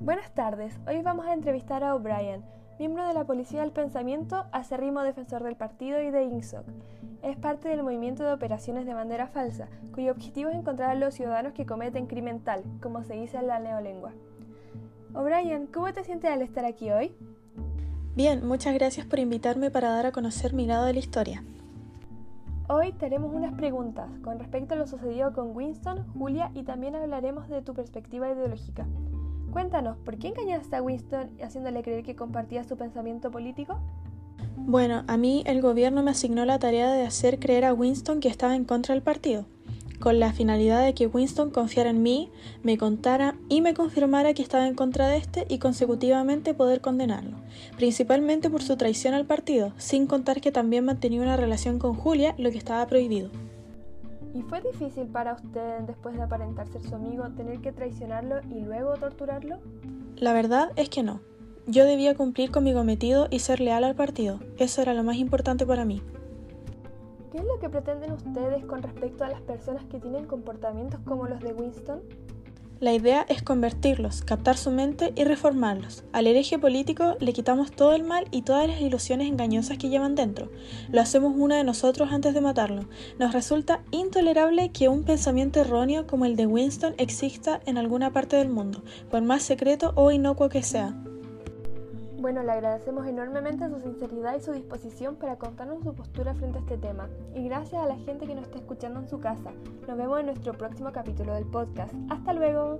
Buenas tardes, hoy vamos a entrevistar a O'Brien, miembro de la Policía del Pensamiento, acérrimo defensor del partido y de INSOC. Es parte del movimiento de operaciones de bandera falsa, cuyo objetivo es encontrar a los ciudadanos que cometen crimen tal, como se dice en la neolengua. O'Brien, ¿cómo te sientes al estar aquí hoy? Bien, muchas gracias por invitarme para dar a conocer mi lado de la historia. Hoy te haremos unas preguntas con respecto a lo sucedido con Winston, Julia y también hablaremos de tu perspectiva ideológica. Cuéntanos, ¿por qué engañaste a Winston haciéndole creer que compartías su pensamiento político? Bueno, a mí el gobierno me asignó la tarea de hacer creer a Winston que estaba en contra del partido, con la finalidad de que Winston confiara en mí, me contara y me confirmara que estaba en contra de este y consecutivamente poder condenarlo, principalmente por su traición al partido, sin contar que también mantenía una relación con Julia, lo que estaba prohibido. ¿Y fue difícil para usted, después de aparentar ser su amigo, tener que traicionarlo y luego torturarlo? La verdad es que no. Yo debía cumplir con mi cometido y ser leal al partido. Eso era lo más importante para mí. ¿Qué es lo que pretenden ustedes con respecto a las personas que tienen comportamientos como los de Winston? La idea es convertirlos, captar su mente y reformarlos. Al hereje político le quitamos todo el mal y todas las ilusiones engañosas que llevan dentro. Lo hacemos uno de nosotros antes de matarlo. Nos resulta intolerable que un pensamiento erróneo como el de Winston exista en alguna parte del mundo, por más secreto o inocuo que sea. Bueno, le agradecemos enormemente su sinceridad y su disposición para contarnos su postura frente a este tema. Y gracias a la gente que nos está escuchando en su casa. Nos vemos en nuestro próximo capítulo del podcast. Hasta luego.